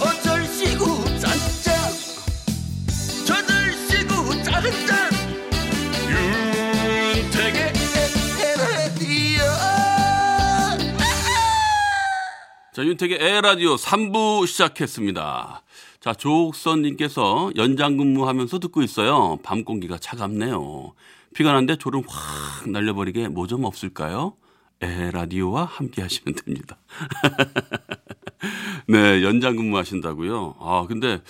어쩔시구 짠짠 저들시구 짠짠 윤택의 에헤라디오 자, 윤택의 에라디오 3부 시작했습니다. 자, 조옥선님께서 연장 근무하면서 듣고 있어요. 밤 공기가 차갑네요. 피곤한데 졸음 확 날려버리게 뭐 좀 없을까요? 에라디오와 함께 하시면 됩니다. 네, 연장 근무하신다고요? 아, 근데,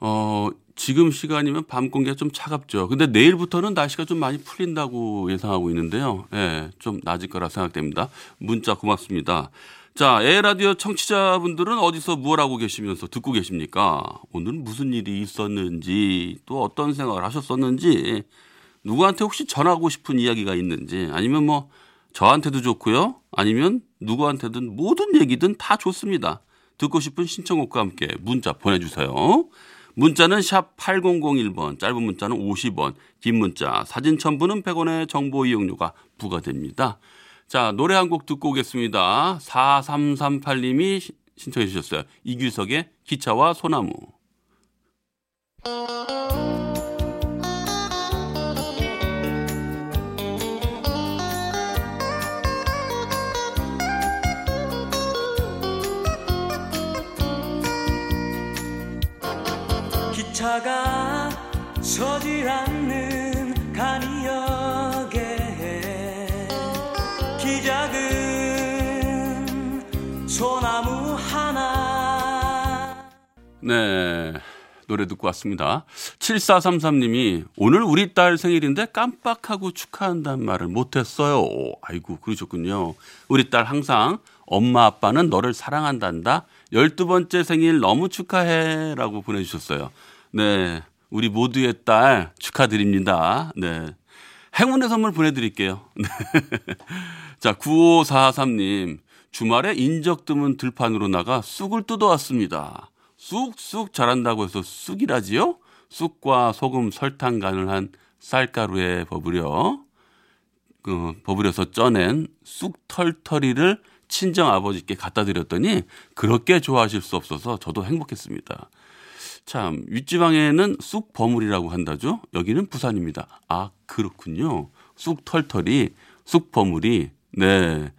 어, 지금 시간이면 밤 공기가 좀 차갑죠. 근데 내일부터는 날씨가 좀 많이 풀린다고 예상하고 있는데요. 예, 좀 낮을 거라 생각됩니다. 문자 고맙습니다. 자, 에라디오 청취자분들은 어디서 무엇 하고 계시면서 듣고 계십니까? 오늘 무슨 일이 있었는지, 또 어떤 생각을 하셨었는지, 누구한테 혹시 전하고 싶은 이야기가 있는지, 아니면 뭐, 저한테도 좋고요. 아니면 누구한테든 모든 얘기든 다 좋습니다. 듣고 싶은 신청곡과 함께 문자 보내주세요. 문자는 샵 8001번, 짧은 문자는 50원, 긴 문자, 사진 첨부는 100원의 정보 이용료가 부과됩니다. 자, 노래 한 곡 듣고 오겠습니다. 4338님이 신청해 주셨어요. 이규석의 기차와 소나무. 차가 서질 않는 간이역에 기작은 소나무 하나 네. 노래 듣고 왔습니다. 7433님이 오늘 우리 딸 생일인데 깜빡하고 축하한다는 말을 못했어요. 아이고, 그러셨군요. 우리 딸 항상 엄마 아빠는 너를 사랑한단다. 12번째 생일 너무 축하해. 라고 보내주셨어요. 네. 우리 모두의 딸 축하드립니다. 네. 행운의 선물 보내드릴게요. 네. 자, 9543님. 주말에 인적 드문 들판으로 나가 쑥을 뜯어왔습니다. 쑥쑥 자란다고 해서 쑥이라지요? 쑥과 소금, 설탕 간을 한 쌀가루에 버무려 그 버무려서 쪄낸 쑥 털털이를 친정 아버지께 갖다 드렸더니 그렇게 좋아하실 수 없어서 저도 행복했습니다. 참 윗지방에는 쑥 버무리라고 한다죠. 여기는 부산입니다. 아 그렇군요. 쑥 털털이, 쑥 버무리. 네,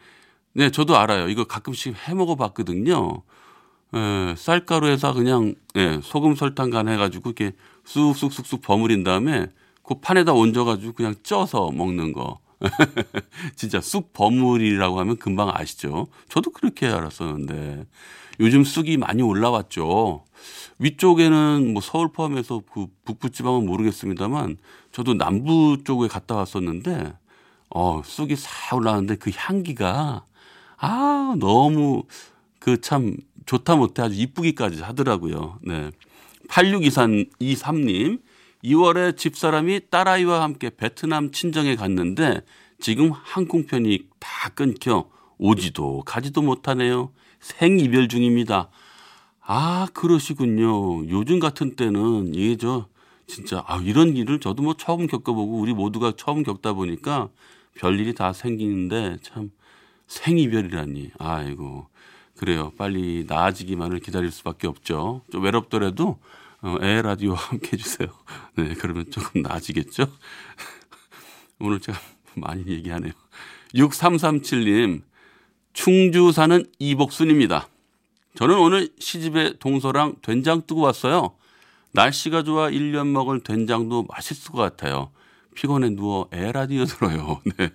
네 저도 알아요. 이거 가끔씩 해 먹어 봤거든요. 예, 쌀가루에다 그냥 예, 소금 설탕 간 해가지고 이렇게 쑥쑥쑥쑥 버무린 다음에 그 판에다 얹어가지고 그냥 쪄서 먹는 거. 진짜 쑥 버무리라고 하면 금방 아시죠? 저도 그렇게 알았었는데 요즘 쑥이 많이 올라왔죠. 위쪽에는 뭐 서울 포함해서 그 북부 지방은 모르겠습니다만 저도 남부 쪽에 갔다 왔었는데 어 쑥이 싹 올라왔는데 그 향기가 아 너무 그 참 좋다 못해 아주 이쁘기까지 하더라고요. 네. 8623님, 2월에 집사람이 딸아이와 함께 베트남 친정에 갔는데 지금 항공편이 다 끊겨 오지도 가지도 못하네요. 생이별 중입니다. 아, 그러시군요. 요즘 같은 때는 이게 저 진짜 아, 이런 일을 저도 뭐 처음 겪어보고 우리 모두가 처음 겪다 보니까 별일이 다 생기는데 참 생이별이라니. 아이고. 그래요. 빨리 나아지기만을 기다릴 수밖에 없죠. 좀 외롭더라도 어, 에 라디오와 함께 해주세요. 네, 그러면 조금 나아지겠죠? 오늘 제가 많이 얘기하네요. 6337님, 충주 사는 이복순입니다. 저는 오늘 시집에 동서랑 된장 뜨고 왔어요. 날씨가 좋아 1년 먹을 된장도 맛있을 것 같아요. 피곤해 누워 에라디오 들어요. 네.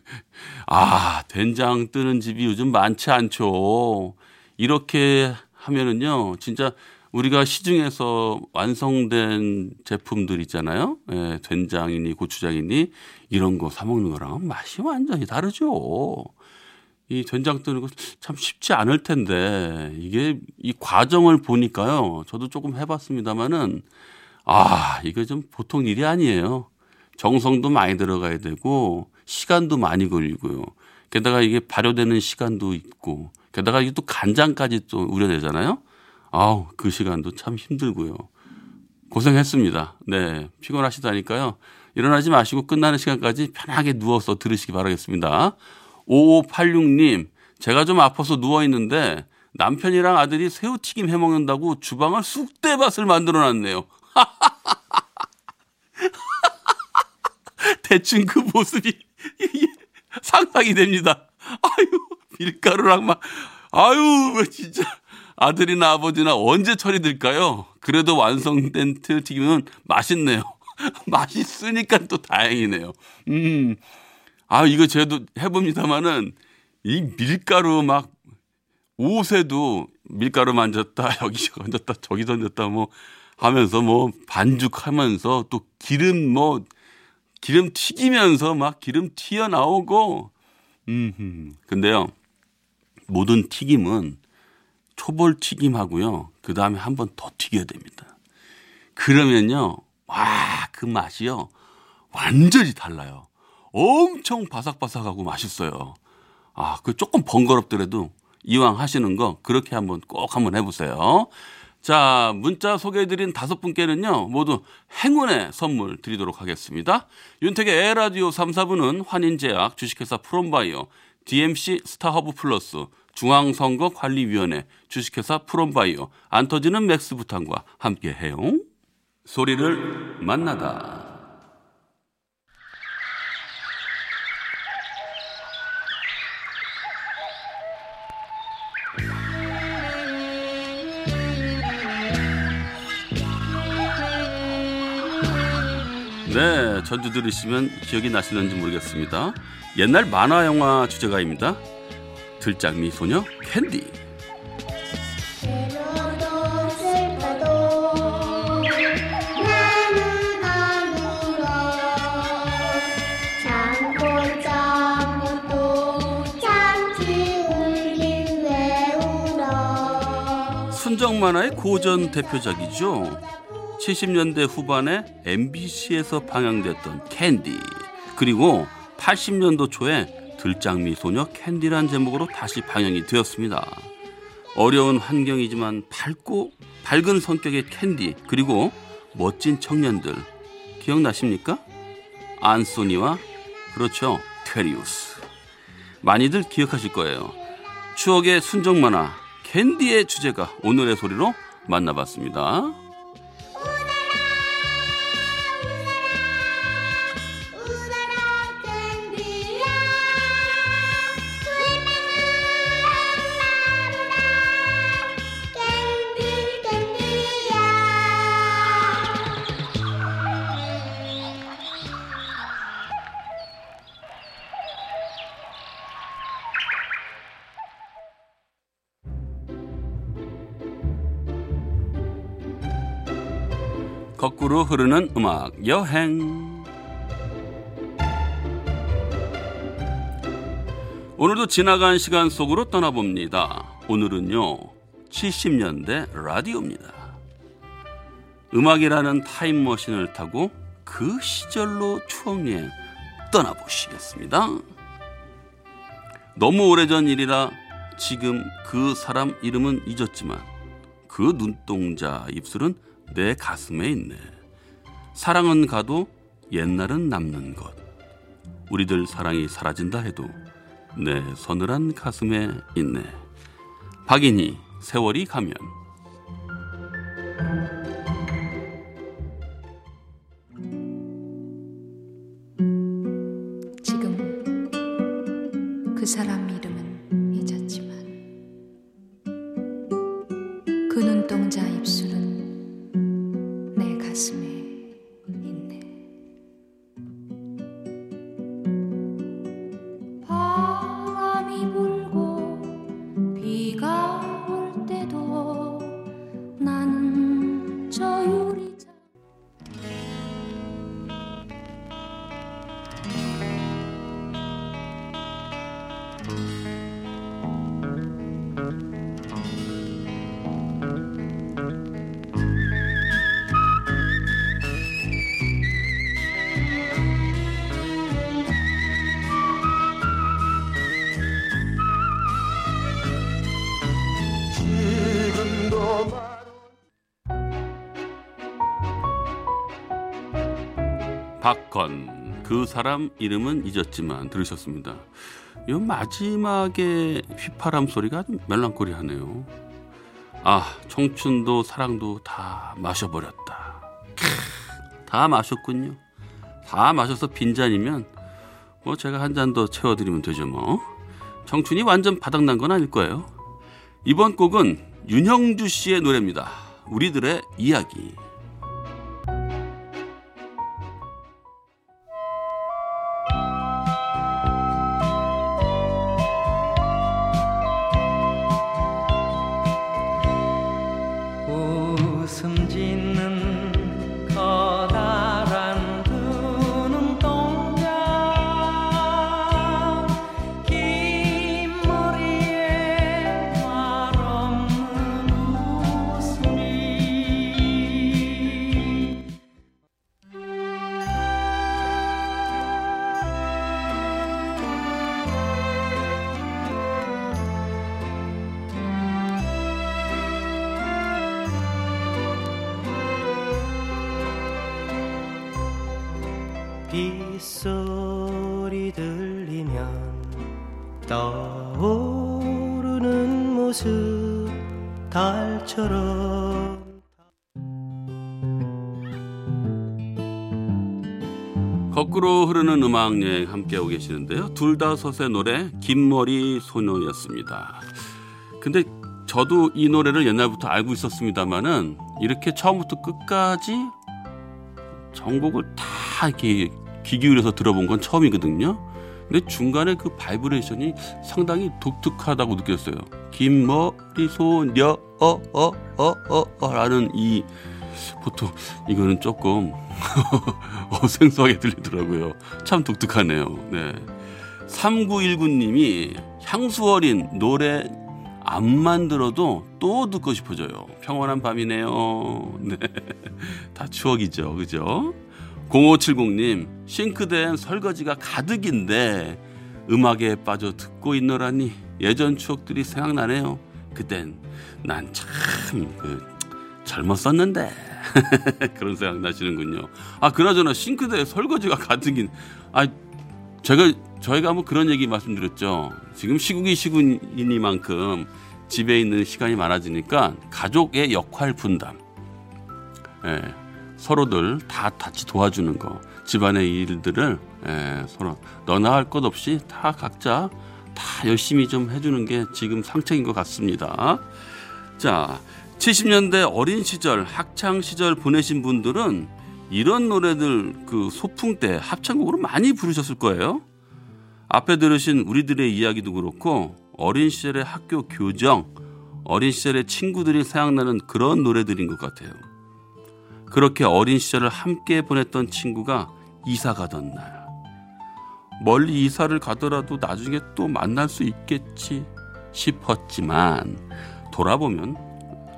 아, 된장 뜨는 집이 요즘 많지 않죠. 이렇게 하면은요, 진짜 우리가 시중에서 완성된 제품들 있잖아요. 예, 된장이니 고추장이니 이런 거 사먹는 거랑 맛이 완전히 다르죠. 이 된장 뜨는 거 참 쉽지 않을 텐데 이게 이 과정을 보니까요. 저도 조금 해봤습니다만은 아 이거 좀 보통 일이 아니에요. 정성도 많이 들어가야 되고 시간도 많이 걸리고요. 게다가 이게 발효되는 시간도 있고 게다가 이게 또 간장까지 또 우려내잖아요. 아우 그 시간도 참 힘들고요. 고생했습니다. 네 피곤하시다니까요. 일어나지 마시고 끝나는 시간까지 편하게 누워서 들으시기 바라겠습니다. 5586님, 제가 좀 아파서 누워있는데 남편이랑 아들이 새우튀김 해 먹는다고 주방을 쑥대밭을 만들어 놨네요. 대충 그 모습이 상상이 됩니다. 아유, 밀가루랑 막, 아유, 진짜. 아들이나 아버지나 언제 처리될까요? 그래도 완성된 튀김은 맛있네요. 맛있으니까 또 다행이네요. 음. 아, 이거 저도 해봅니다마는 이 밀가루 막 옷에도 밀가루 만졌다, 여기 던졌다, 저기 던졌다 뭐 하면서 뭐 반죽하면서 또 기름 뭐 기름 튀기면서 막 기름 튀어나오고 음, 근데요. 모든 튀김은 초벌 튀김하고요. 그 다음에 한 번 더 튀겨야 됩니다. 그러면요. 와, 그 맛이요. 완전히 달라요. 엄청 바삭바삭하고 맛있어요. 아, 그 조금 번거롭더라도 이왕 하시는 거 그렇게 한번 꼭 한번 해보세요. 자, 문자 소개해드린 다섯 분께는요, 모두 행운의 선물 드리도록 하겠습니다. 윤택의 에헤라디오 3, 4부는 환인제약, 주식회사 프롬바이오, DMC 스타허브 플러스, 중앙선거관리위원회, 주식회사 프롬바이오, 안 터지는 맥스부탄과 함께 해요. 소리를 만나다. 전주 들으시면 기억이 나시는지 모르겠습니다. 옛날 만화 영화 주제가입니다. 들장미 소녀 캔디. 순정 만화의 고전 대표작이죠. 70년대 후반에 MBC에서 방영됐던 캔디 그리고 80년도 초에 들장미 소녀 캔디란 제목으로 다시 방영이 되었습니다. 어려운 환경이지만 밝고 밝은 성격의 캔디 그리고 멋진 청년들 기억나십니까? 안소니와 그렇죠 테리우스 많이들 기억하실 거예요. 추억의 순정 만화 캔디의 주제가 오늘의 소리로 만나봤습니다. 거꾸로 흐르는 음악 여행. 오늘도 지나간 시간 속으로 떠나봅니다. 오늘은요, 70년대 라디오입니다. 음악이라는 타임머신을 타고 그 시절로 추억여행 떠나보시겠습니다. 너무 오래전 일이라 지금 그 사람 이름은 잊었지만 그 눈동자 입술은 내 가슴에 있네. 사랑은 가도 옛날은 남는 것. 우리들 사랑이 사라진다 해도 내 서늘한 가슴에 있네. 박인희 세월이 가면 사건 그 사람 이름은 잊었지만 들으셨습니다. 이 마지막에 휘파람 소리가 좀 멜랑콜리하네요. 아 청춘도 사랑도 다 마셔버렸다. 캬, 다 마셨군요. 다 마셔서 빈잔이면 뭐 제가 한 잔 더 채워드리면 되죠 뭐. 청춘이 완전 바닥난 건 아닐 거예요. 이번 곡은 윤형주 씨의 노래입니다. 우리들의 이야기. 거꾸로 흐르는 음악 여행 함께하고 계시는데요. 둘다섯의 노래 긴머리 소녀였습니다. 근데 저도 이 노래를 옛날부터 알고 있었습니다만은 이렇게 처음부터 끝까지 전곡을 다 이렇게 귀 기울여서 들어본 건 처음이거든요. 근데 중간에 그 바이브레이션이 상당히 독특하다고 느꼈어요. 긴머리 소녀 어어어어어라는 이 보통 이거는 조금 어, 생소하게 들리더라고요. 참 독특하네요. 네. 3919님이 향수 어린 노래 안만 들어도 또 듣고 싶어져요. 평온한 밤이네요. 네. 다 추억이죠. 그죠? 0570님, 싱크대엔 설거지가 가득인데 음악에 빠져 듣고 있노라니 예전 추억들이 생각나네요. 그땐 난참 그, 젊었었는데 그런 생각 나시는군요. 아 그나저나 싱크대에 설거지가 가득인 아 제가 저희가 뭐 그런 얘기 말씀드렸죠. 지금 시국이 시국이니만큼 집에 있는 시간이 많아지니까 가족의 역할 분담, 예, 서로들 다 같이 도와주는 거, 집안의 일들을 예, 서로 너나 할 것 없이 다 각자 다 열심히 좀 해주는 게 지금 상책인 것 같습니다. 자, 70년대 어린 시절, 학창 시절 보내신 분들은 이런 노래들 그 소풍 때 합창곡으로 많이 부르셨을 거예요. 앞에 들으신 우리들의 이야기도 그렇고 어린 시절의 학교 교정, 어린 시절의 친구들이 생각나는 그런 노래들인 것 같아요. 그렇게 어린 시절을 함께 보냈던 친구가 이사 가던 날. 멀리 이사를 가더라도 나중에 또 만날 수 있겠지 싶었지만 돌아보면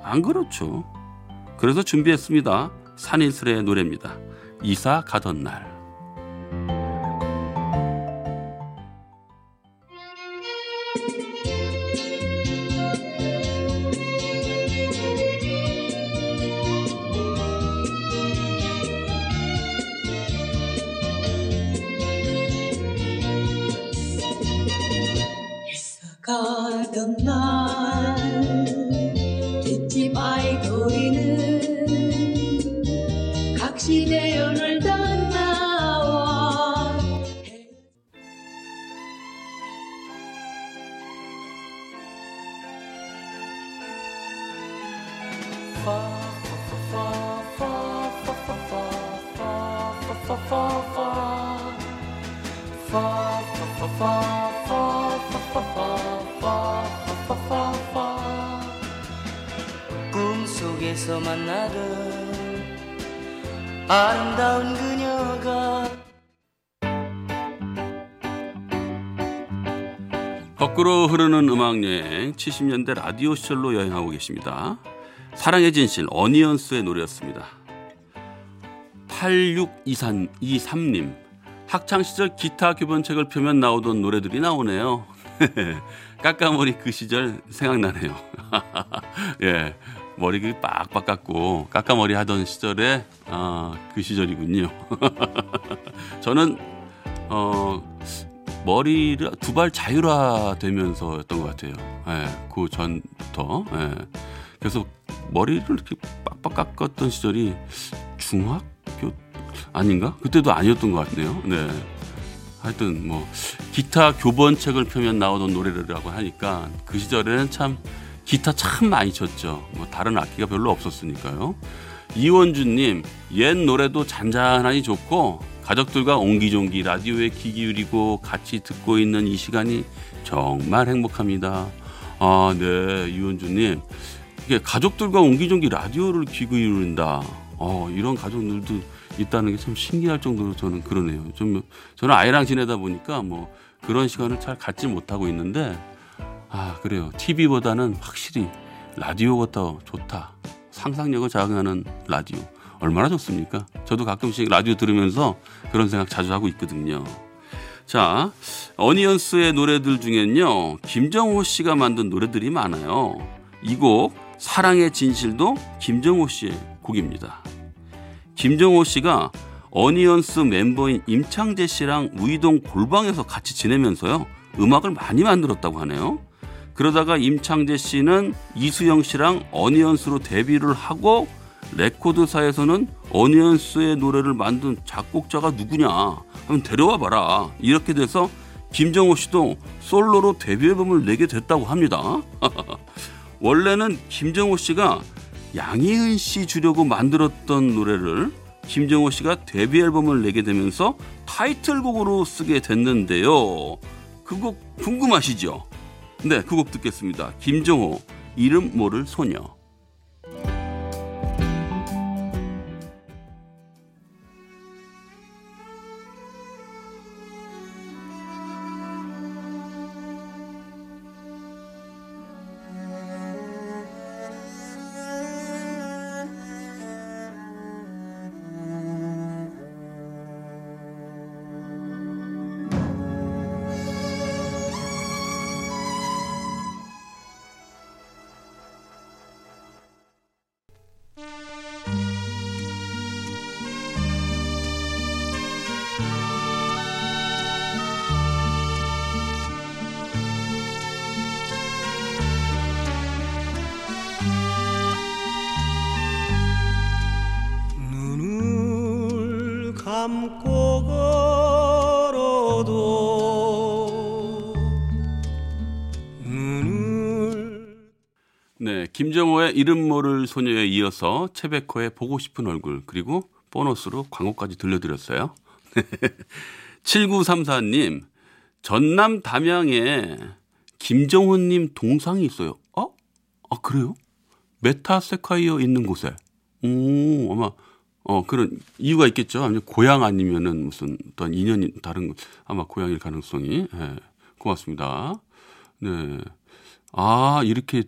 안 그렇죠. 그래서 준비했습니다. 산이슬의 노래입니다. 이사 가던 날. 꿈속에서 만나던 아름다운 그녀가 거꾸로 흐르는 음악 여행 70년대 라디오 시절로 여행하고 계십니다. 사랑의 진실 어니언스의 노래였습니다. 8623님 학창 시절 기타 교본책을 펴면 나오던 노래들이 나오네요. 까까머리 그 시절 생각나네요. 예. 머리 그 빡빡 깎고 깎아머리 하던 시절에 아, 그 시절이군요. 저는 어 머리를 두발 자율화되면서였던 것 같아요. 예, 그 전부터. 예. 그래서 머리를 이렇게 빡빡 깎았던 시절이 중학교 아닌가? 그때도 아니었던 것 같네요. 네. 하여튼 뭐 기타 교본책을 펴면 나오던 노래라고 하니까 그 시절에는 참 기타 참 많이 쳤죠. 뭐 다른 악기가 별로 없었으니까요. 이원주님 옛 노래도 잔잔하니 좋고 가족들과 옹기종기 라디오에 귀 기울이고 같이 듣고 있는 이 시간이 정말 행복합니다. 아, 네, 이원주님. 이게 가족들과 옹기종기 라디오를 귀 기울인다. 어, 이런 가족들도 있다는 게 참 신기할 정도로 저는 그러네요. 좀 저는 아이랑 지내다 보니까 뭐 그런 시간을 잘 갖지 못하고 있는데 아 그래요. TV보다는 확실히 라디오가 더 좋다. 상상력을 자극하는 라디오 얼마나 좋습니까? 저도 가끔씩 라디오 들으면서 그런 생각 자주 하고 있거든요. 자, 어니언스의 노래들 중엔요, 김정호 씨가 만든 노래들이 많아요. 이 곡, 사랑의 진실도 김정호 씨의 곡입니다. 김정호 씨가 어니언스 멤버인 임창재 씨랑 우이동 골방에서 같이 지내면서요, 음악을 많이 만들었다고 하네요. 그러다가 임창재 씨는 이수영 씨랑 어니언스로 데뷔를 하고 레코드사에서는 어니언스의 노래를 만든 작곡자가 누구냐 한번 데려와 봐라 이렇게 돼서 김정호 씨도 솔로로 데뷔 앨범을 내게 됐다고 합니다. 원래는 김정호 씨가 양희은 씨 주려고 만들었던 노래를 김정호 씨가 데뷔 앨범을 내게 되면서 타이틀곡으로 쓰게 됐는데요. 그 곡 궁금하시죠? 네, 그 곡 듣겠습니다. 김정호 이름 모를 소녀. 이름 모를 소녀에 이어서 최백호의 보고 싶은 얼굴 그리고 보너스로 광고까지 들려드렸어요. 7934님 전남 담양에 김정호님 동상이 있어요. 어? 아 그래요? 메타세쿼이아 있는 곳에. 오 아마 어 그런 이유가 있겠죠. 아니면 고향 아니면은 무슨 어떤 인연이 다른 거 아마 고향일 가능성이. 예, 고맙습니다. 네. 아 이렇게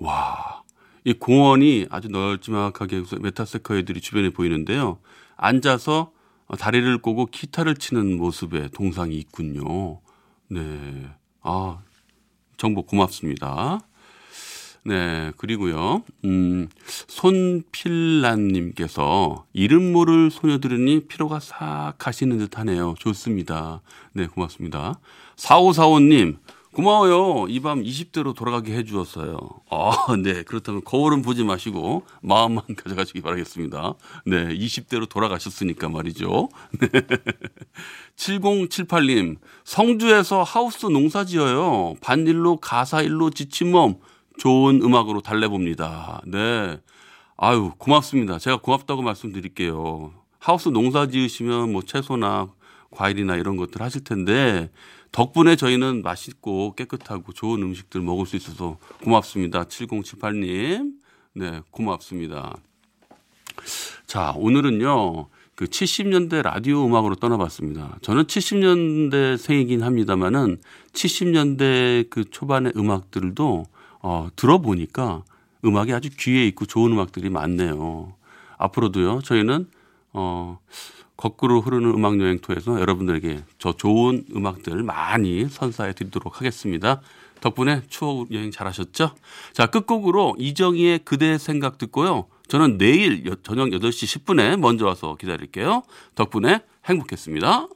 와, 이 공원이 아주 널찍하게 메타세카이들이 주변에 보이는데요. 앉아서 다리를 꼬고 기타를 치는 모습의 동상이 있군요. 네. 아, 정보 고맙습니다. 네, 그리고요, 음, 손필란님께서 이름 모를 소녀 들으니 피로가 싹 가시는 듯 하네요. 좋습니다. 네, 고맙습니다. 4545님, 고마워요. 이 밤 20대로 돌아가게 해주었어요. 아, 네. 그렇다면 거울은 보지 마시고 마음만 가져가시기 바라겠습니다. 네. 20대로 돌아가셨으니까 말이죠. 네. 7078님, 성주에서 하우스 농사 지어요. 반일로 가사일로 지친 몸, 좋은 음악으로 달래봅니다. 네. 아유, 고맙습니다. 제가 고맙다고 말씀드릴게요. 하우스 농사 지으시면 뭐 채소나 과일이나 이런 것들 하실 텐데 덕분에 저희는 맛있고 깨끗하고 좋은 음식들 먹을 수 있어서 고맙습니다. 7078님. 네, 고맙습니다. 자, 오늘은요. 그 70년대 라디오 음악으로 떠나봤습니다. 저는 70년대 생이긴 합니다만은 70년대 그 초반의 음악들도 어, 들어보니까 음악이 아주 귀에 있고 좋은 음악들이 많네요. 앞으로도요. 저희는 어, 거꾸로 흐르는 음악 여행 투에서 여러분들에게 저 좋은 음악들 많이 선사해 드리도록 하겠습니다. 덕분에 추억 여행 잘하셨죠? 자, 끝곡으로 이정희의 그대의 생각 듣고요. 저는 내일 여- 저녁 8시 10분에 먼저 와서 기다릴게요. 덕분에 행복했습니다.